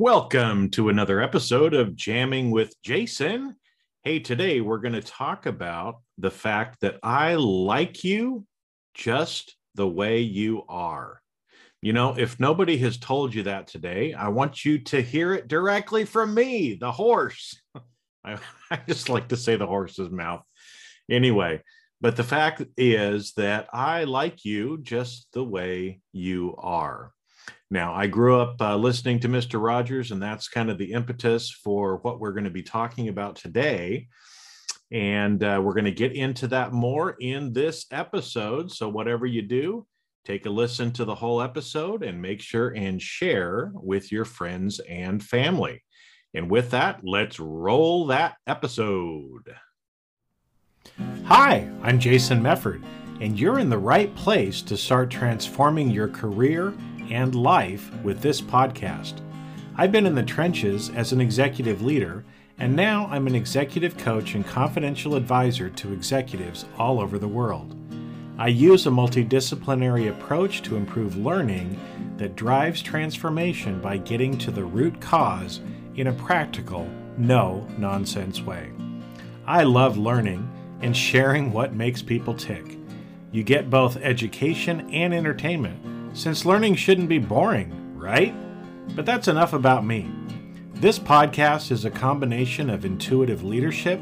Welcome to another episode of Jamming with Jason. Hey, today we're going to talk about the fact that I like you just the way you are. You know, if nobody has told you that today, I want you to hear it directly from me, the horse. I, I just like to say the horse's mouth. Anyway, but the fact is that I like you just the way you are. Now, I grew up uh, listening to Mr. Rogers, and that's kind of the impetus for what we're going to be talking about today. And uh, we're going to get into that more in this episode. So, whatever you do, take a listen to the whole episode and make sure and share with your friends and family. And with that, let's roll that episode. Hi, I'm Jason Mefford, and you're in the right place to start transforming your career and life with this podcast. I've been in the trenches as an executive leader, and now I'm an executive coach and confidential advisor to executives all over the world. I use a multidisciplinary approach to improve learning that drives transformation by getting to the root cause in a practical, no nonsense way. I love learning and sharing what makes people tick. You get both education and entertainment since learning shouldn't be boring, right? But that's enough about me. This podcast is a combination of intuitive leadership,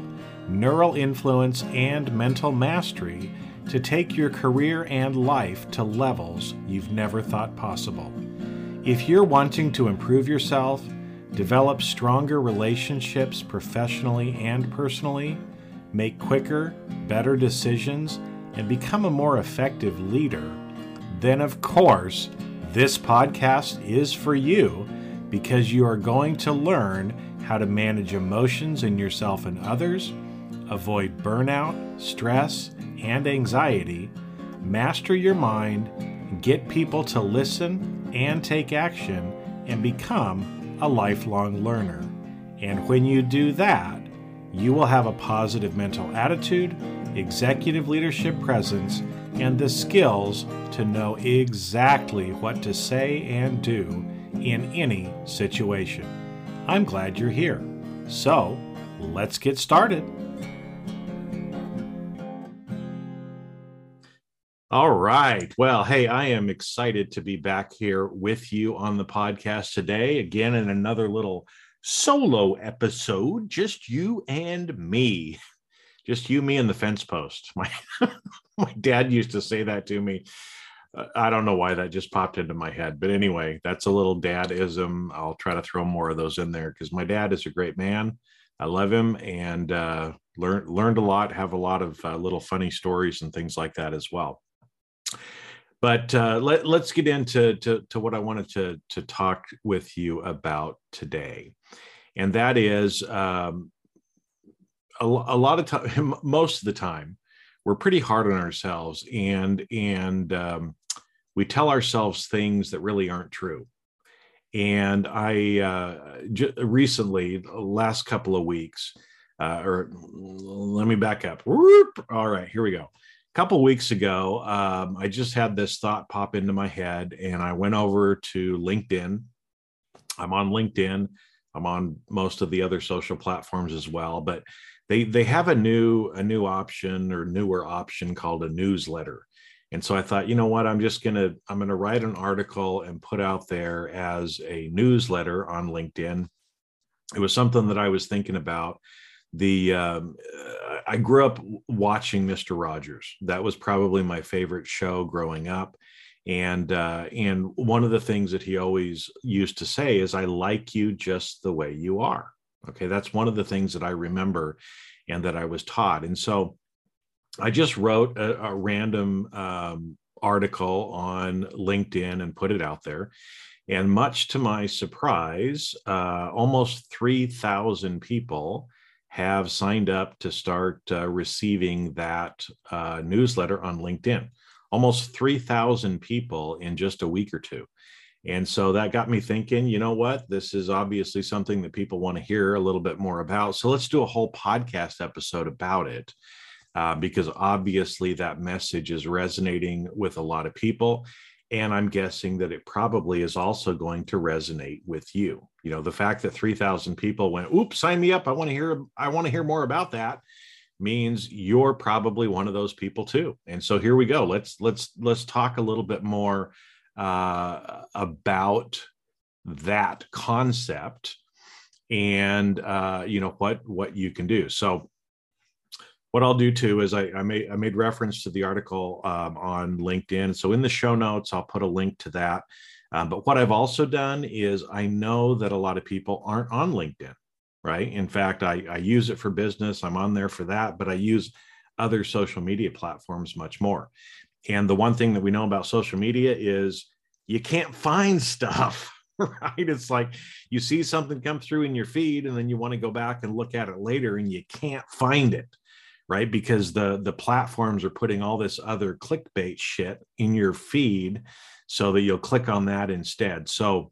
neural influence, and mental mastery to take your career and life to levels you've never thought possible. If you're wanting to improve yourself, develop stronger relationships professionally and personally, make quicker, better decisions, and become a more effective leader, then of course, this podcast is for you because you are going to learn how to manage emotions in yourself and others, avoid burnout, stress, and anxiety, master your mind, get people to listen and take action, and become a lifelong learner. And when you do that, you will have a positive mental attitude, executive leadership presence, and the skills to know exactly what to say and do in any situation. I'm glad you're here. So, let's get started. All right. Well, hey, I am excited to be back here with you on the podcast today, again, in another little solo episode, just you and me. Just you, me, and the fence post. My my dad used to say that to me. Uh, I don't know why that just popped into my head, but anyway, that's a little dadism. I'll try to throw more of those in there because my dad is a great man. I love him and uh, learned learned a lot. Have a lot of uh, little funny stories and things like that as well. But uh, let, us get into to, to what I wanted to to talk with you about today, and that is um, a, a lot of time, most of the time, we're pretty hard on ourselves and and um, we tell ourselves things that really aren't true. And i uh, j- recently last couple of weeks uh, or let me back up. All right here we go. A couple weeks ago um, i just had this thought pop into my head and i went over to linkedin. I'm on linkedin. I'm on most of the other social platforms as well but they they have a new a new option or newer option called a newsletter. And so i thought you know what? I'm just gonna i'm gonna write an article and put out there as a newsletter on linkedin. It was something that i was thinking about. The um, i grew up watching mr rogers. That was probably my favorite show growing up. And uh, and one of the things that he always used to say is i like you just the way you are Okay, that's one of the things that I remember and that I was taught. And so I just wrote a, a random um, article on LinkedIn and put it out there. And much to my surprise, uh, almost 3,000 people have signed up to start uh, receiving that uh, newsletter on LinkedIn. Almost 3,000 people in just a week or two. And so that got me thinking, you know what? This is obviously something that people want to hear a little bit more about. So let's do a whole podcast episode about it. Uh, because obviously that message is resonating with a lot of people. And I'm guessing that it probably is also going to resonate with you. You know, the fact that 3,000 people went, oops, sign me up. I want to hear, I want to hear more about that means you're probably one of those people too. And so here we go. Let's, let's, let's talk a little bit more uh, about that concept and uh, you know what what you can do. So what i'll do too is i, I made i made reference to the article um, on linkedin. So in the show notes i'll put a link to that. Um, but what i've also done is i know that a lot of people aren't on linkedin right? In fact I, I use it for business. I'm on there for that but i use other social media platforms much more and the one thing that we know about social media is you can't find stuff, right? It's like you see something come through in your feed and then you want to go back and look at it later and you can't find it, right? Because the the platforms are putting all this other clickbait shit in your feed so that you'll click on that instead. So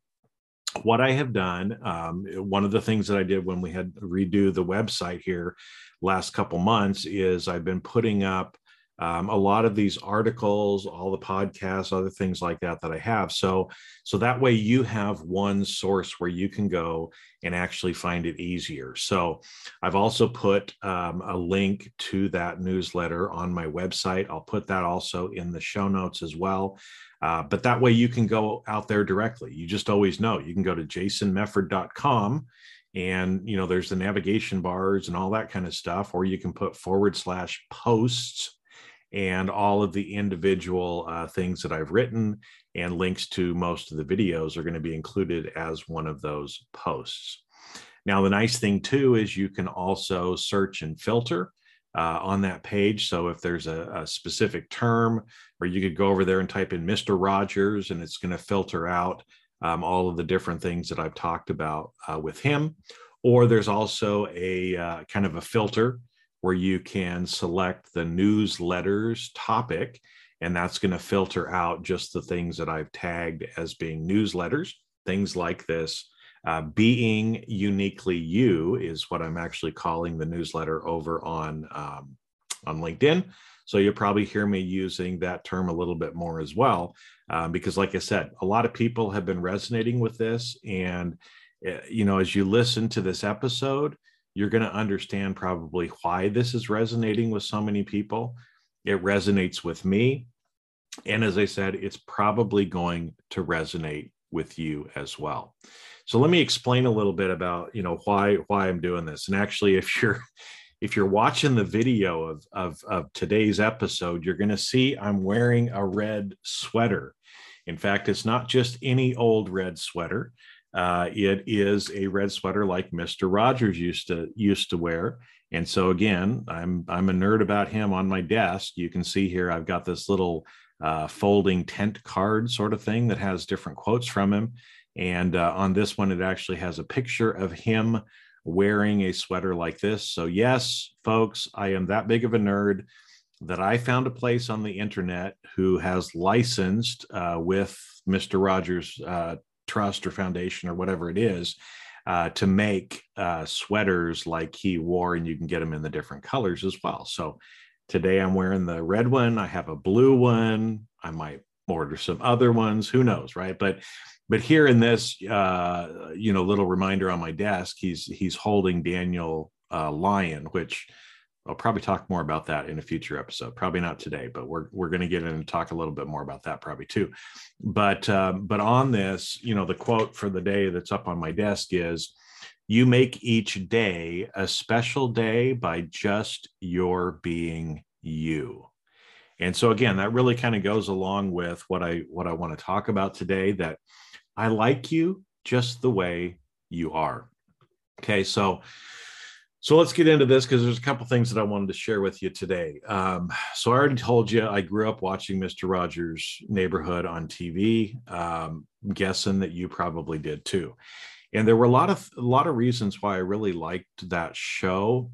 what I have done, um, one of the things that I did when we had redo the website here last couple months is I've been putting up um, a lot of these articles all the podcasts other things like that that i have. So so that way you have one source where you can go and actually find it easier. So i've also put um, a link to that newsletter on my website. I'll put that also in the show notes as well. Uh, but that way you can go out there directly. You just always know. You can go to jasonmefford.com and you know there's the navigation bars and all that kind of stuff or you can put forward slash posts and all of the individual uh, things that I've written and links to most of the videos are going to be included as one of those posts. Now, the nice thing too is you can also search and filter uh, on that page. So if there's a, a, specific term, or you could go over there and type in Mr. Rogers, and it's going to filter out um, all of the different things that I've talked about uh, with him. Or there's also a uh, kind of a filter where you can select the newsletters topic, and that's going to filter out just the things that I've tagged as being newsletters, things like this. Uh, being uniquely you is what I'm actually calling the newsletter over on um, on LinkedIn. So you'll probably hear me using that term a little bit more as well, um, because like I said, a lot of people have been resonating with this, and uh, you know, as you listen to this episode, you're going to understand probably why this is resonating with so many people. It resonates with me. And as I said, it's probably going to resonate with you as well. So let me explain a little bit about, you know, why why I'm doing this. And actually, if you're if you're watching the video of, of, of today's episode, you're going to see I'm wearing a red sweater. In fact, it's not just any old red sweater. Uh, it is a red sweater like Mr. Rogers used to used to wear. And so again, I'm I'm a nerd about him on my desk. You can see here I've got this little uh, folding tent card sort of thing that has different quotes from him. And uh, on this one, it actually has a picture of him wearing a sweater like this. So yes, folks, I am that big of a nerd that I found a place on the internet who has licensed uh, with Mr. Rogers uh, trust or foundation or whatever it is uh, to make uh, sweaters like he wore, and you can get them in the different colors as well. So today I'm wearing the red one. I have a blue one. I might order some other ones. Who knows, right? But but here in this, uh, you know, little reminder on my desk, he's he's holding Daniel uh, Lyon, which I'll probably talk more about that in a future episode. Probably not today, but we're we're going to get in and talk a little bit more about that probably too. But um, but on this, you know, the quote for the day that's up on my desk is, "You make each day a special day by just your being you." And so again, that really kind of goes along with what I what I want to talk about today. That I like you just the way you are. Okay, so So let's get into this because there's a couple things that I wanted to share with you today. Um, so I already told you I grew up watching Mr. Rogers' Neighborhood on TV. Um, guessing that you probably did too. And there were a lot of a lot of reasons why I really liked that show.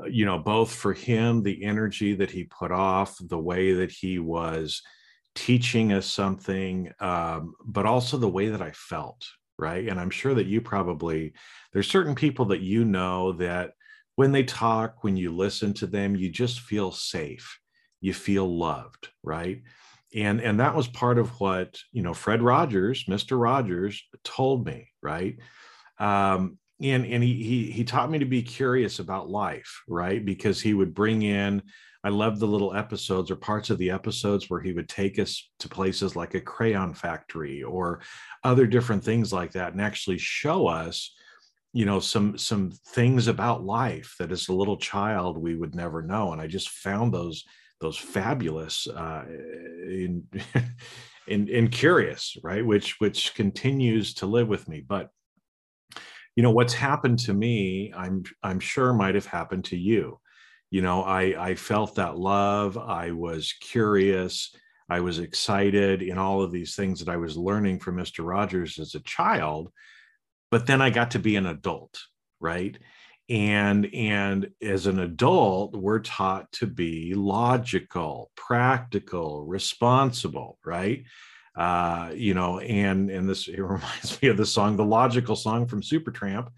Uh, you know, both for him, the energy that he put off, the way that he was teaching us something, um, but also the way that I felt right? And I'm sure that you probably, there's certain people that you know that when they talk, when you listen to them, you just feel safe. You feel loved, right? And and that was part of what, you know, Fred Rogers, Mr. Rogers told me, right? Um, and and he he he taught me to be curious about life, right? Because he would bring in I love the little episodes or parts of the episodes where he would take us to places like a crayon factory or other different things like that and actually show us you know some some things about life that as a little child we would never know. And i just found those those fabulous uh in in, in curious right? Which which continues to live with me. But you know what's happened to me i'm i'm sure might have happened to you you know i i felt that love i was curious i was excited in all of these things that i was learning from mr rogers as a child but then i got to be an adult right? And and as an adult we're taught to be logical practical responsible right? Uh you know and and this it reminds me of the song the logical song from supertramp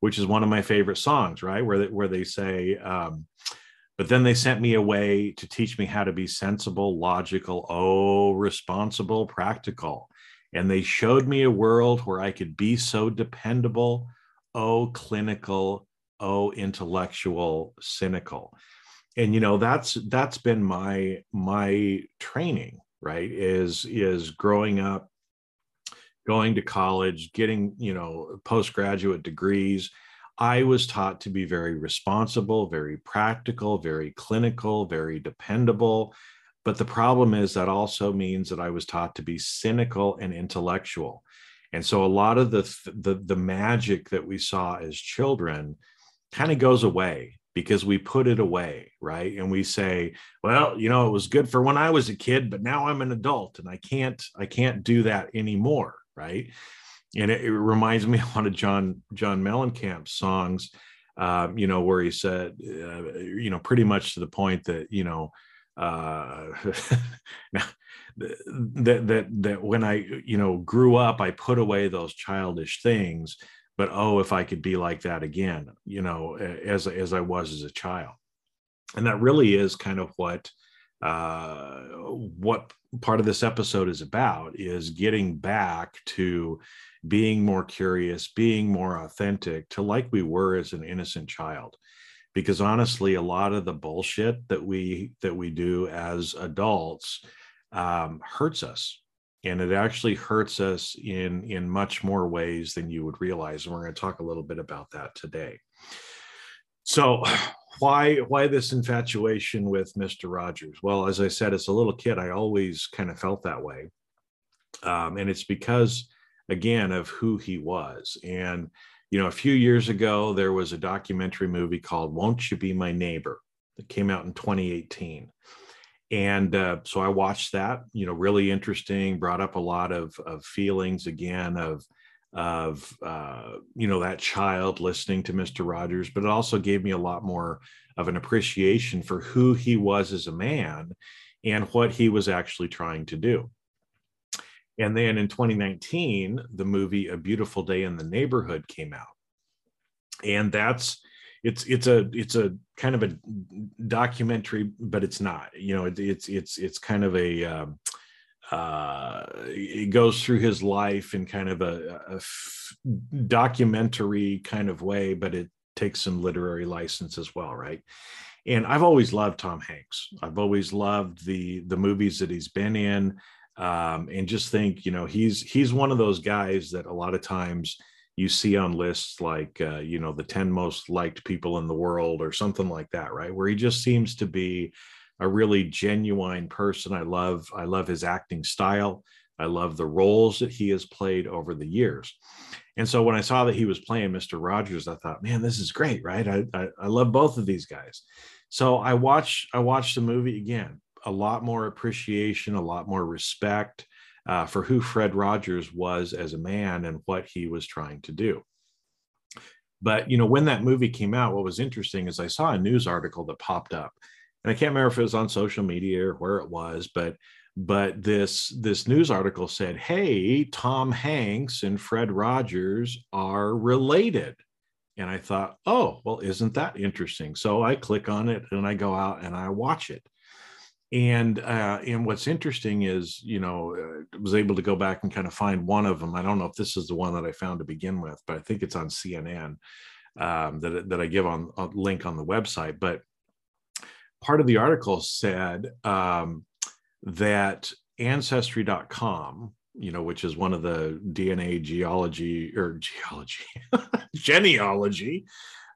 which is one of my favorite songs right? Where they, where they say um but then they sent me away to teach me how to be sensible, logical, oh, responsible, practical. And they showed me a world where I could be so dependable, oh, clinical, oh, intellectual, cynical. And you know, that's that's been my my training, right? Is is growing up, going to college, getting, you know, postgraduate degrees I was taught to be very responsible, very practical, very clinical, very dependable. But the problem is that also means that I was taught to be cynical and intellectual. And so a lot of the the, the magic that we saw as children kind of goes away because we put it away, right? And we say, well, you know, it was good for when I was a kid, but now I'm an adult and I can't I can't do that anymore, right? And it, it, reminds me of one of John John Mellencamp's songs, um, you know, where he said, uh, you know, pretty much to the point that you know, uh, that that that when I you know grew up, I put away those childish things, but oh, if I could be like that again, you know, as as I was as a child, and that really is kind of what uh, what part of this episode is about is getting back to being more curious, being more authentic to like we were as an innocent child. Because honestly, a lot of the bullshit that we that we do as adults um, hurts us, and it actually hurts us in in much more ways than you would realize. And we're going to talk a little bit about that today. So, why why this infatuation with Mr. Rogers? Well, as I said, as a little kid, I always kind of felt that way, um, and it's because again of who he was. And you know, a few years ago, there was a documentary movie called "Won't You Be My Neighbor" that came out in 2018. And uh, so I watched that. You know, really interesting. Brought up a lot of of feelings again of of uh, you know that child listening to Mr. Rogers, but it also gave me a lot more of an appreciation for who he was as a man and what he was actually trying to do. And then in 2019, the movie A Beautiful Day in the Neighborhood came out. And that's it's it's a it's a kind of a documentary, but it's not. You know, it, it's it's it's kind of a um, uh, it goes through his life in kind of a, a f- documentary kind of way, but it takes some literary license as well, right? And I've always loved Tom Hanks. I've always loved the the movies that he's been in um, and just think you know he's he's one of those guys that a lot of times you see on lists like uh, you know the 10 most liked people in the world or something like that right where he just seems to be a really genuine person i love i love his acting style I love the roles that he has played over the years. And so when I saw that he was playing Mr. Rogers, I thought, man, this is great, right? I, I, I love both of these guys. So I watched I watched the movie again. A lot more appreciation, a lot more respect uh, for who Fred Rogers was as a man and what he was trying to do. But you know, when that movie came out, what was interesting is I saw a news article that popped up, and I can't remember if it was on social media or where it was, but but this this news article said hey tom hanks and fred rogers are related. And i thought oh well isn't that interesting? So i click on it and i go out and i watch it. And uh, and what's interesting is you know uh, was able to go back and kind of find one of them i don't know if this is the one that i found to begin with but i think it's on cnn um, that, that i give on a link on the website. But part of the article said um, that ancestry.com you know which is one of the dna geology or geology genealogy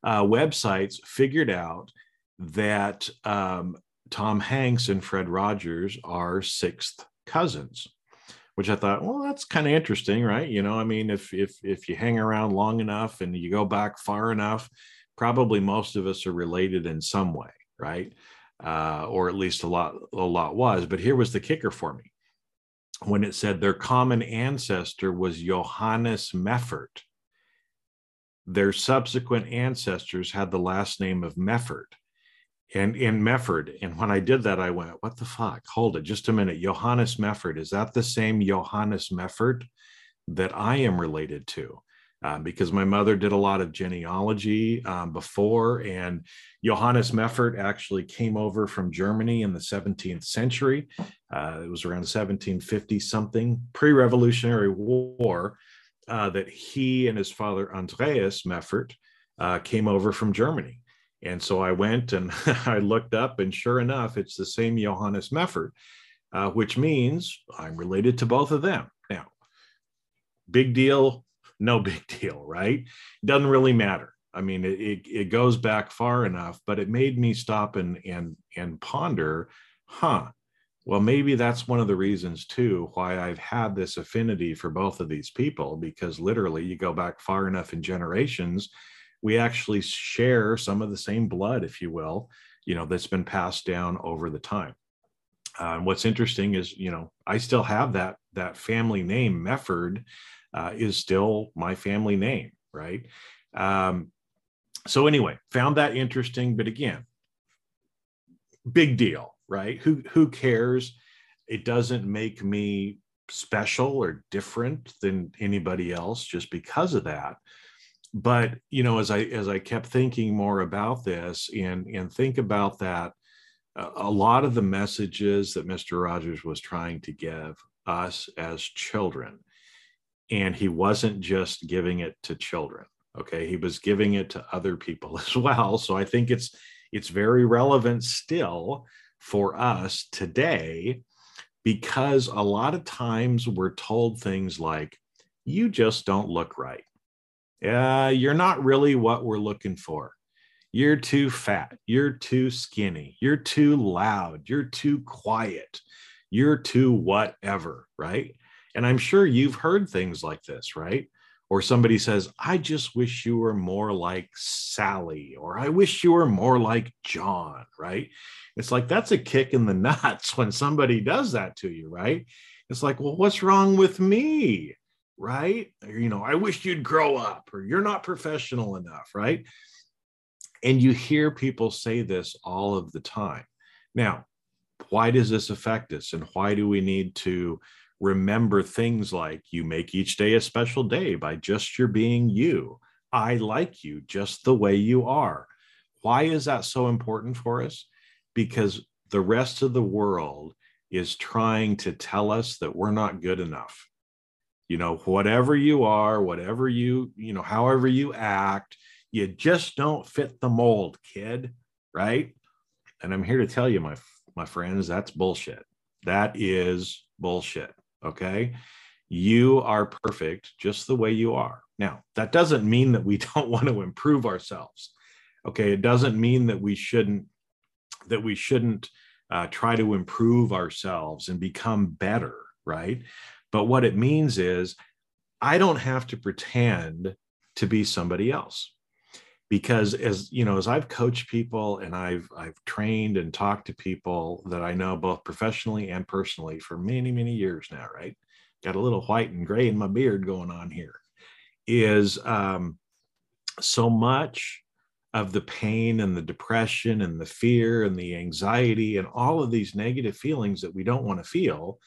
uh, websites figured out that um, tom hanks and fred rogers are sixth cousins which i thought well that's kind of interesting right? You know i mean if if if you hang around long enough and you go back far enough probably most of us are related in some way right uh, or at least a lot a lot was. But here was the kicker for me when it said their common ancestor was Johannes Meffert. Their subsequent ancestors had the last name of Meffert and in Mefford. And when I did that, I went, what the fuck? Hold it just a minute. Johannes Mefford, is that the same Johannes Mefford that I am related to? Um, because my mother did a lot of genealogy um, before. And Johannes Meffert actually came over from Germany in the 17th century. Uh, it was around 1750 something, pre Revolutionary War, uh, that he and his father, Andreas Meffert, uh, came over from Germany. And so I went and I looked up, and sure enough, it's the same Johannes Meffert, uh, which means I'm related to both of them. Now, big deal no big deal, right? Doesn't really matter. I mean, it, it, goes back far enough, but it made me stop and and and ponder, huh? Well, maybe that's one of the reasons too why I've had this affinity for both of these people, because literally you go back far enough in generations, we actually share some of the same blood, if you will, you know, that's been passed down over the time. Uh, what's interesting is, you know, I still have that that family name Mefford uh, is still my family name, right? Um, so anyway, found that interesting, but again, big deal, right? Who who cares? It doesn't make me special or different than anybody else just because of that. But you know, as I as I kept thinking more about this and and think about that, a lot of the messages that Mr. Rogers was trying to give us as children and he wasn't just giving it to children okay? He was giving it to other people as well. So i think it's it's very relevant still for us today because a lot of times we're told things like you just don't look right. Uh, you're not really what we're looking for. You're too fat. You're too skinny. You're too loud. You're too quiet. You're too whatever right and I'm sure you've heard things like this, right? Or somebody says, I just wish you were more like Sally, or I wish you were more like John, right? It's like that's a kick in the nuts when somebody does that to you, right? It's like, well, what's wrong with me? Right? Or, you know, I wish you'd grow up, or you're not professional enough, right? And you hear people say this all of the time. Now, why does this affect us? And why do we need to remember things like you make each day a special day by just your being you. I like you just the way you are. Why is that so important for us? Because the rest of the world is trying to tell us that we're not good enough. You know, whatever you are, whatever you, you know, however you act, you just don't fit the mold, kid, right? And I'm here to tell you my my friends, that's bullshit. That is bullshit. Okay. You are perfect just the way you are. Now, that doesn't mean that we don't want to improve ourselves. Okay. It doesn't mean that we shouldn't, that we shouldn't uh, try to improve ourselves and become better. Right. But what it means is I don't have to pretend to be somebody else. Because as you know, as I've coached people and I've I've trained and talked to people that I know both professionally and personally for many, many years now, right? Got a little white and gray in my beard going on here. Is um so much of the pain and the depression and the fear and the anxiety and all of these negative feelings that we don't want to feel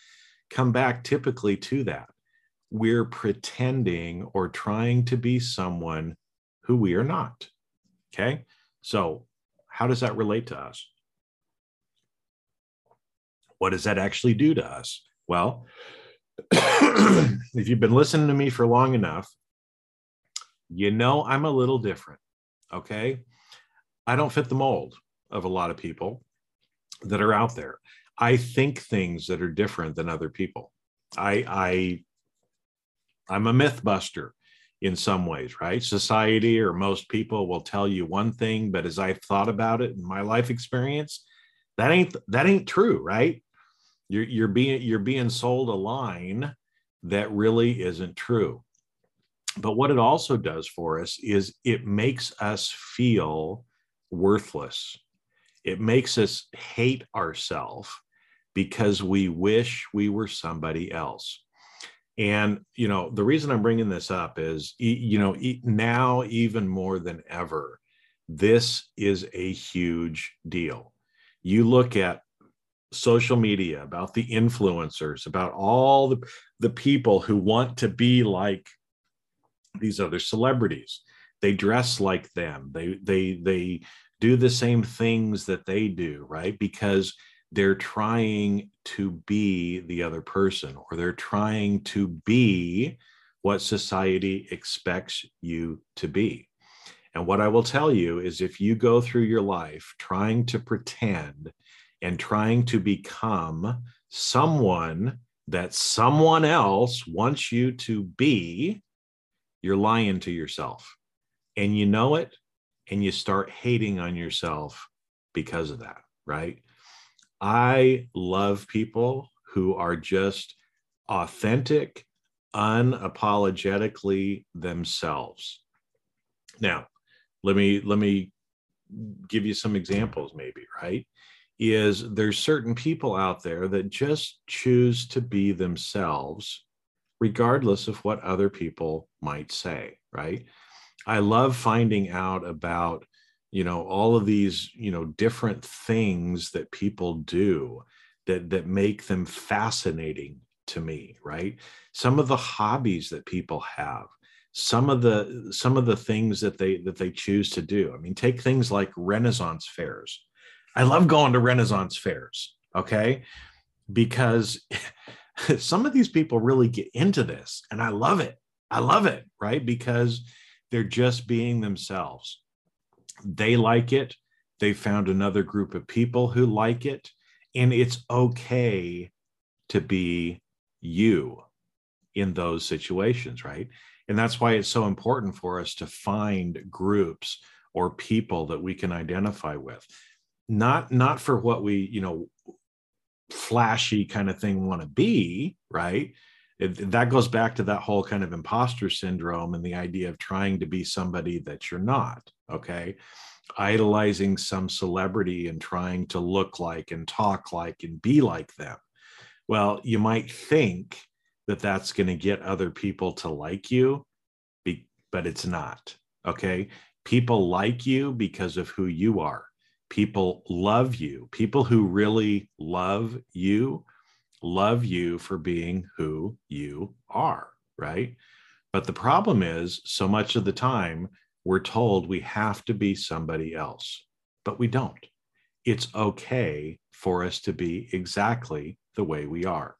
come back typically to that. We're pretending or trying to be someone who we are not. Okay. So, how does that relate to us? What does that actually do to us? Well, if you've been listening to me for long enough, you know I'm a little different. Okay. I don't fit the mold of a lot of people that are out there. I think things that are different than other people. I I I'm a myth buster in some ways, right? Society or most people will tell you one thing, but as I've thought about it in my life experience, that ain't that ain't true, right? You're you're being you're being sold a line that really isn't true. But what it also does for us is it makes us feel worthless. It makes us hate ourselves because we wish we were somebody else. And, you know, the reason I'm bringing this up is, you know, now even more than ever, this is a huge deal. You look at social media, about the influencers, about all the, the people who want to be like these other celebrities. They dress like them. They they they do the same things that they do, right? Because they're trying to be the other person or they're trying to be what society expects you to be. And what I will tell you is if you go through your life trying to pretend and trying to become someone that someone else wants you to be, you're lying to yourself. And you know it, and you start hating on yourself because of that, right? I love people who are just authentic, unapologetically themselves. Now, let me let me give you some examples maybe, right? Is there's certain people out there that just choose to be themselves regardless of what other people might say, right? I love finding out about you know all of these you know different things that people do that that make them fascinating to me right? Some of the hobbies that people have some of the some of the things that they that they choose to do. I mean take things like renaissance fairs. I love going to renaissance fairs okay? Because some of these people really get into this and i love it. I love it right? Because they're just being themselves they like it. They found another group of people who like it. And it's okay to be you in those situations, right? And that's why it's so important for us to find groups or people that we can identify with. Not not for what we, you know, flashy kind of thing want to be, right? It, that goes back to that whole kind of imposter syndrome and the idea of trying to be somebody that you're not okay? Idolizing some celebrity and trying to look like and talk like and be like them. Well you might think that that's going to get other people to like you but it's not okay? People like you because of who you are. People love you. People who really love you love you for being who you are right? But the problem is so much of the time we're told we have to be somebody else, but we don't. It's okay for us to be exactly the way we are.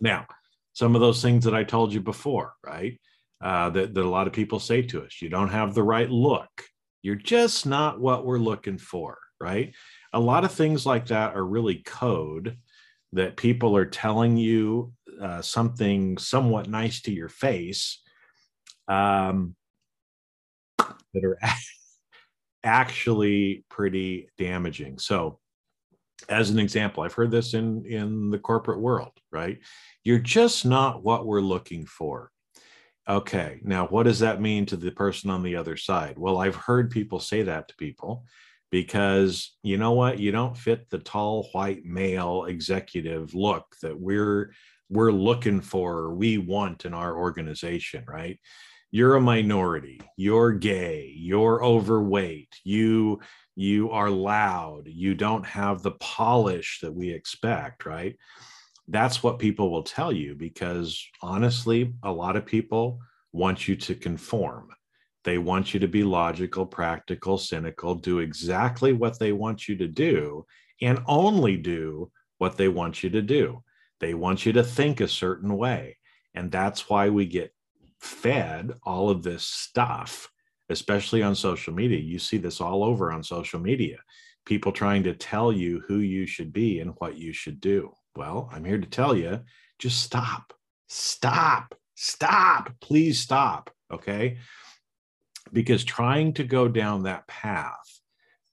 Now, some of those things that I told you before, right? Uh, that, that a lot of people say to us, you don't have the right look. You're just not what we're looking for, right? A lot of things like that are really code that people are telling you uh, something somewhat nice to your face um, that are actually pretty damaging. So as an example i've heard this in in the corporate world right? You're just not what we're looking for. Okay now what does that mean to the person on the other side? Well i've heard people say that to people because you know what? You don't fit the tall white male executive look that we're we're looking for we want in our organization right you're a minority. You're gay. You're overweight. You you are loud. You don't have the polish that we expect right? That's what people will tell you because honestly a lot of people want you to conform. They want you to be logical practical cynical do exactly what they want you to do and only do what they want you to do. They want you to think a certain way and that's why we get fed all of this stuff especially on social media. You see this all over on social media. People trying to tell you who you should be and what you should do. Well, I'm here to tell you just stop, stop, stop, please stop. Okay. Because trying to go down that path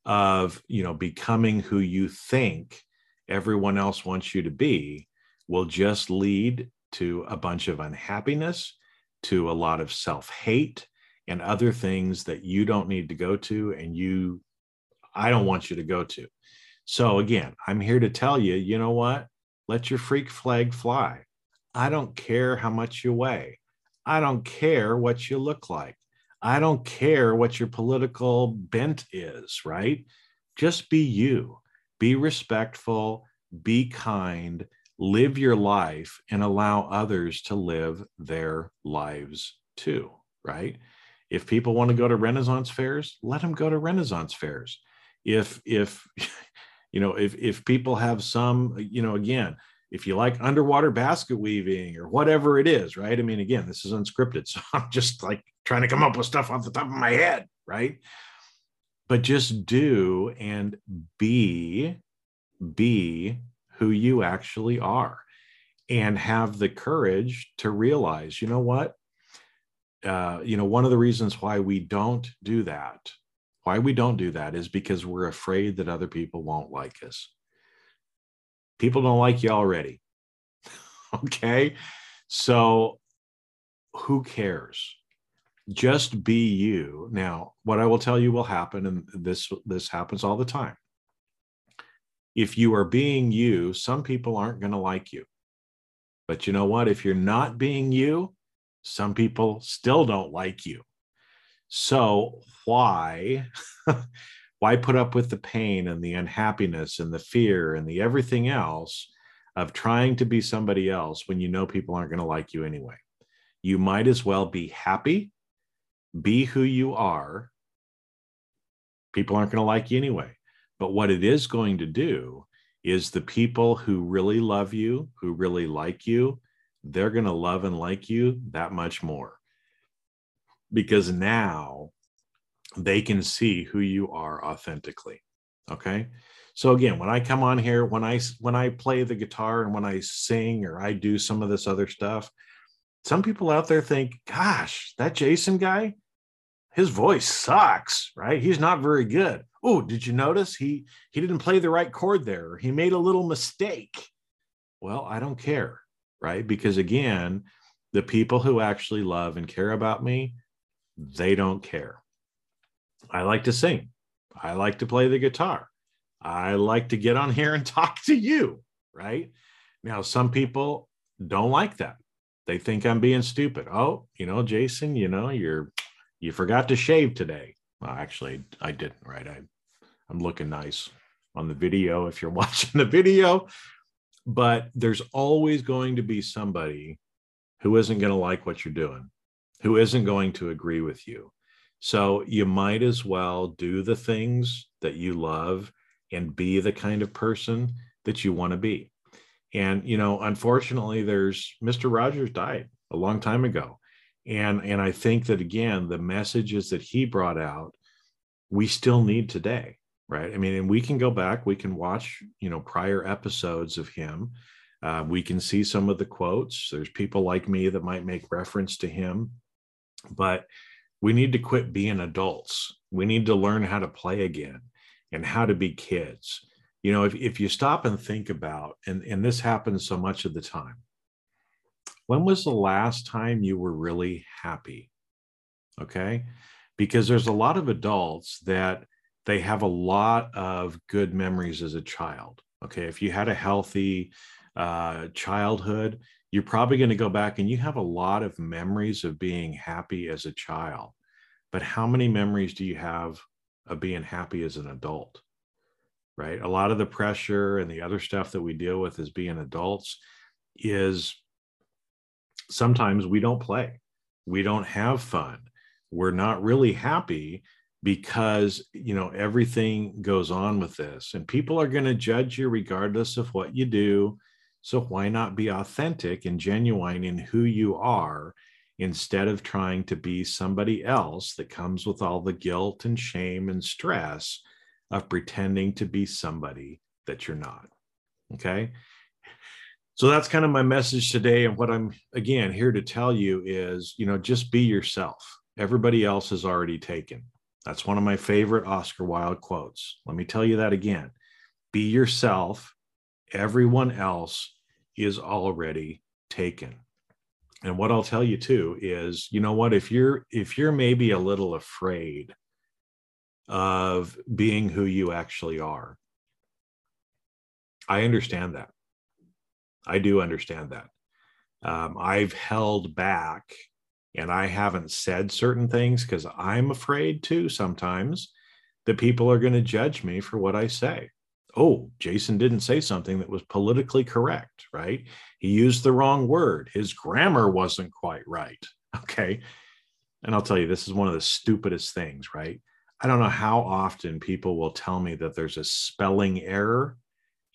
of, you know, becoming who you think everyone else wants you to be will just lead to a bunch of unhappiness, to a lot of self hate, and other things that you don't need to go to and you I don't want you to go to. So again, I'm here to tell you, you know what? Let your freak flag fly. I don't care how much you weigh. I don't care what you look like. I don't care what your political bent is, right? Just be you. Be respectful, be kind, live your life and allow others to live their lives too, right? if people want to go to renaissance fairs let them go to renaissance fairs. If if you know if if people have some you know again if you like underwater basket weaving or whatever it is right? I mean again this is unscripted so i'm just like trying to come up with stuff off the top of my head right? But just do and be be who you actually are and have the courage to realize you know what uh, you know, one of the reasons why we don't do that, why we don't do that is because we're afraid that other people won't like us. People don't like you already. okay. So who cares? Just be you. Now, what I will tell you will happen, and this this happens all the time. If you are being you, some people aren't going to like you. But you know what? If you're not being you, some people still don't like you. So why why put up with the pain and the unhappiness and the fear and the everything else of trying to be somebody else when you know people aren't going to like you anyway? You might as well be happy, be who you are. People aren't going to like you anyway. But what it is going to do is the people who really love you, who really like you, they're going to love and like you that much more. Because now they can see who you are authentically okay? So again when i come on here when i when i play the guitar and when i sing or i do some of this other stuff some people out there think gosh that jason guy his voice sucks right? He's not very good oh did you notice he he didn't play the right chord there he made a little mistake well i don't care right? Because again, the people who actually love and care about me, they don't care. I like to sing. I like to play the guitar. I like to get on here and talk to you, right? Now, some people don't like that. They think I'm being stupid. Oh, you know, Jason, you know, you're you forgot to shave today. Well, actually, I didn't, right? I I'm looking nice on the video if you're watching the video, but there's always going to be somebody who isn't going to like what you're doing, who isn't going to agree with you. So you might as well do the things that you love and be the kind of person that you want to be. And you know, unfortunately, there's Mr. Rogers died a long time ago. And and I think that again, the messages that he brought out, we still need today right? I mean, and we can go back, we can watch, you know, prior episodes of him. Uh, we can see some of the quotes. There's people like me that might make reference to him, but we need to quit being adults. We need to learn how to play again and how to be kids. you know if, if you stop and think about and and this happens so much of the time when was the last time you were really happy? Okay? Because there's a lot of adults that they have a lot of good memories as a child okay? If you had a healthy uh, childhood you're probably going to go back and you have a lot of memories of being happy as a child. But how many memories do you have of being happy as an adult? Right? A lot of the pressure and the other stuff that we deal with as being adults is sometimes we don't play, we don't have fun, we're not really happy because you know everything goes on with this and people are going to judge you regardless of what you do so why not be authentic and genuine in who you are instead of trying to be somebody else that comes with all the guilt and shame and stress of pretending to be somebody that you're not. Okay. So that's kind of my message today. And what I'm, again, here to tell you is, you know, just be yourself. Everybody else is already taken. That's one of my favorite Oscar Wilde quotes. Let me tell you that again be yourself. Everyone else is already taken. And what I'll tell you too is, you know what, if you're, if you're maybe a little afraid of being who you actually are. I understand that. I do understand that. Um, I've held back and I haven't said certain things because I'm afraid to sometimes that people are going to judge me for what I say. Oh, Jason didn't say something that was politically correct, right? He used the wrong word. His grammar wasn't quite right. Okay. And I'll tell you, this is one of the stupidest things, right? I don't know how often people will tell me that there's a spelling error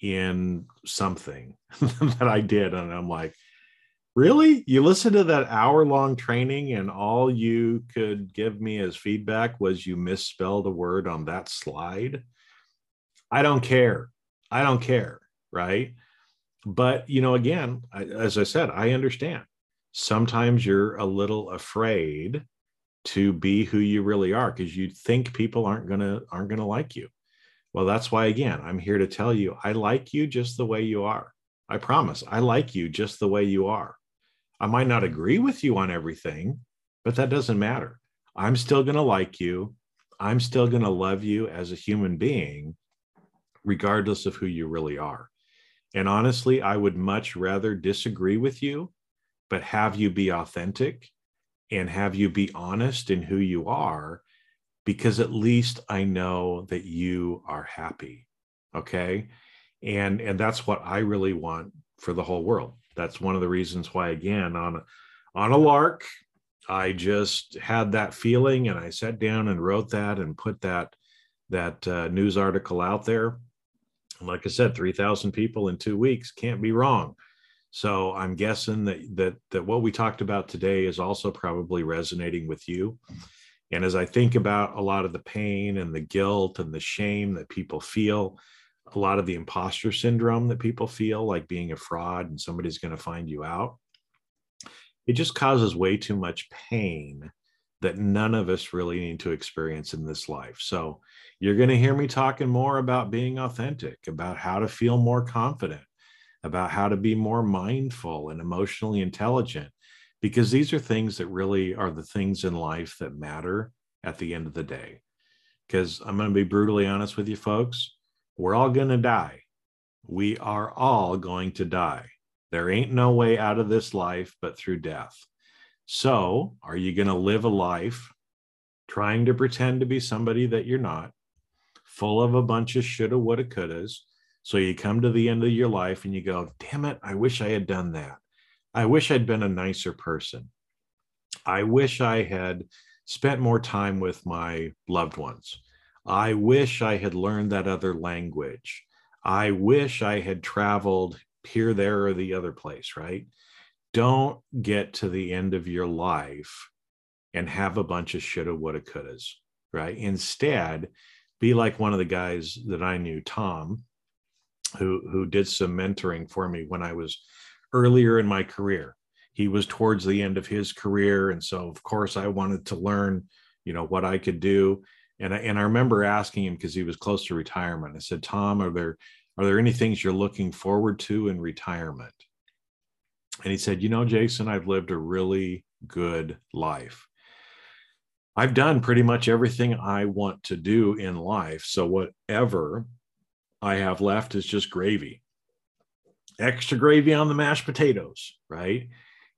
in something that I did. And I'm like, really? You listened to that hour long training and all you could give me as feedback was you misspelled a word on that slide? I don't care. I don't care. Right. But, you know, again, I, as I said, I understand. Sometimes you're a little afraid to be who you really are because you think people aren't going to aren't going to like you well that's why again i'm here to tell you i like you just the way you are. I promise i like you just the way you are. I might not agree with you on everything but that doesn't matter. I'm still going to like you. I'm still going to love you as a human being regardless of who you really are. And honestly i would much rather disagree with you but have you be authentic and have you be honest in who you are because at least I know that you are happy. Okay. And and that's what I really want for the whole world. That's one of the reasons why again on on a lark I just had that feeling and I sat down and wrote that and put that that uh, news article out there. And like I said 3000 people in 2 weeks can't be wrong. So I'm guessing that that that what we talked about today is also probably resonating with you. And as I think about a lot of the pain and the guilt and the shame that people feel, a lot of the imposter syndrome that people feel like being a fraud and somebody's going to find you out, it just causes way too much pain that none of us really need to experience in this life. So you're going to hear me talking more about being authentic, about how to feel more confident, about how to be more mindful and emotionally intelligent, because these are things that really are the things in life that matter at the end of the day. Because I'm going to be brutally honest with you, folks, we're all going to die. We are all going to die. There ain't no way out of this life but through death. So, are you going to live a life trying to pretend to be somebody that you're not, full of a bunch of shoulda, woulda, couldas? So you come to the end of your life and you go, damn it, I wish I had done that. I wish I'd been a nicer person. I wish I had spent more time with my loved ones. I wish I had learned that other language. I wish I had traveled here, there, or the other place, right? Don't get to the end of your life and have a bunch of shoulda, woulda, couldas, right? Instead, be like one of the guys that I knew, Tom, who who did some mentoring for me when I was earlier in my career. He was towards the end of his career, and so of course I wanted to learn, you know, what I could do. And I, and I remember asking him because he was close to retirement. I said, Tom, are there are there any things you're looking forward to in retirement? And he said, You know, Jason, I've lived a really good life. I've done pretty much everything I want to do in life. So whatever I have left is just gravy. Extra gravy on the mashed potatoes, right?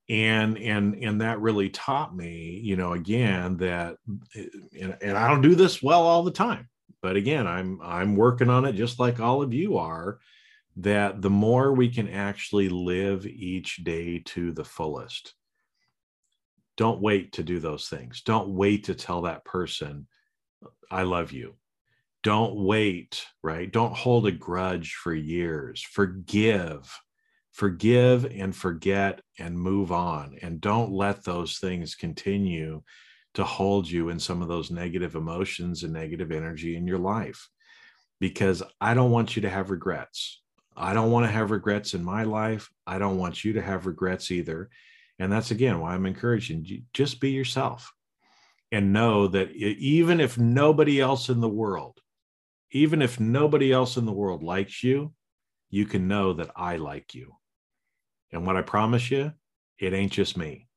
And and and that really taught me, you know, again that and, and I don't do this well all the time. But again, I'm I'm working on it just like all of you are that the more we can actually live each day to the fullest don't wait to do those things. Don't wait to tell that person, I love you. Don't wait, right? Don't hold a grudge for years. Forgive, forgive and forget and move on. And don't let those things continue to hold you in some of those negative emotions and negative energy in your life. Because I don't want you to have regrets. I don't want to have regrets in my life. I don't want you to have regrets either. And that's again why I'm encouraging you just be yourself and know that even if nobody else in the world, even if nobody else in the world likes you, you can know that I like you. And what I promise you, it ain't just me.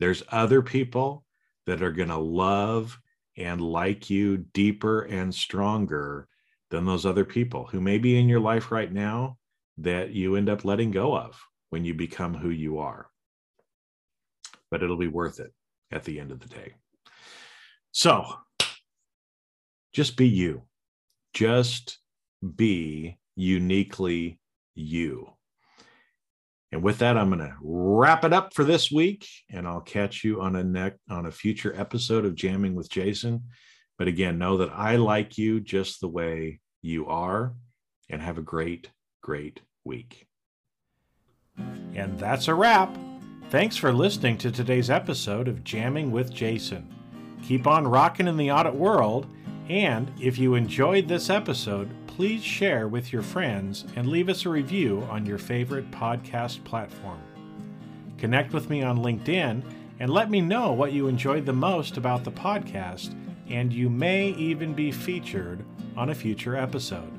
There's other people that are going to love and like you deeper and stronger than those other people who may be in your life right now that you end up letting go of when you become who you are but it'll be worth it at the end of the day. So just be you. Just be uniquely you. And with that, I'm going to wrap it up for this week, and I'll catch you on a neck on a future episode of Jamming with Jason. But again, know that I like you just the way you are, and have a great, great week. And that's a wrap. Thanks for listening to today's episode of Jamming with Jason. Keep on rocking in the audit world, and if you enjoyed this episode, please share with your friends and leave us a review on your favorite podcast platform. Connect with me on LinkedIn and let me know what you enjoyed the most about the podcast, and you may even be featured on a future episode.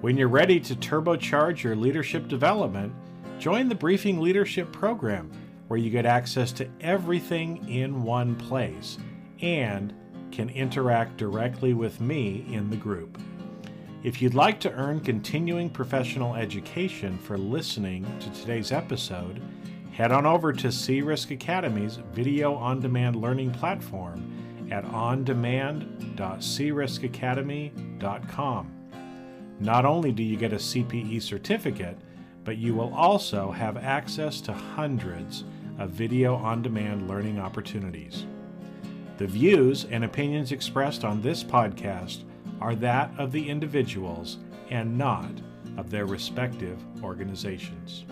When you're ready to turbocharge your leadership development, Join the Briefing Leadership Program, where you get access to everything in one place and can interact directly with me in the group. If you'd like to earn continuing professional education for listening to today's episode, head on over to CRISK Academy's video on demand learning platform at ondemand.criskacademy.com. Not only do you get a CPE certificate, but you will also have access to hundreds of video on demand learning opportunities. The views and opinions expressed on this podcast are that of the individuals and not of their respective organizations.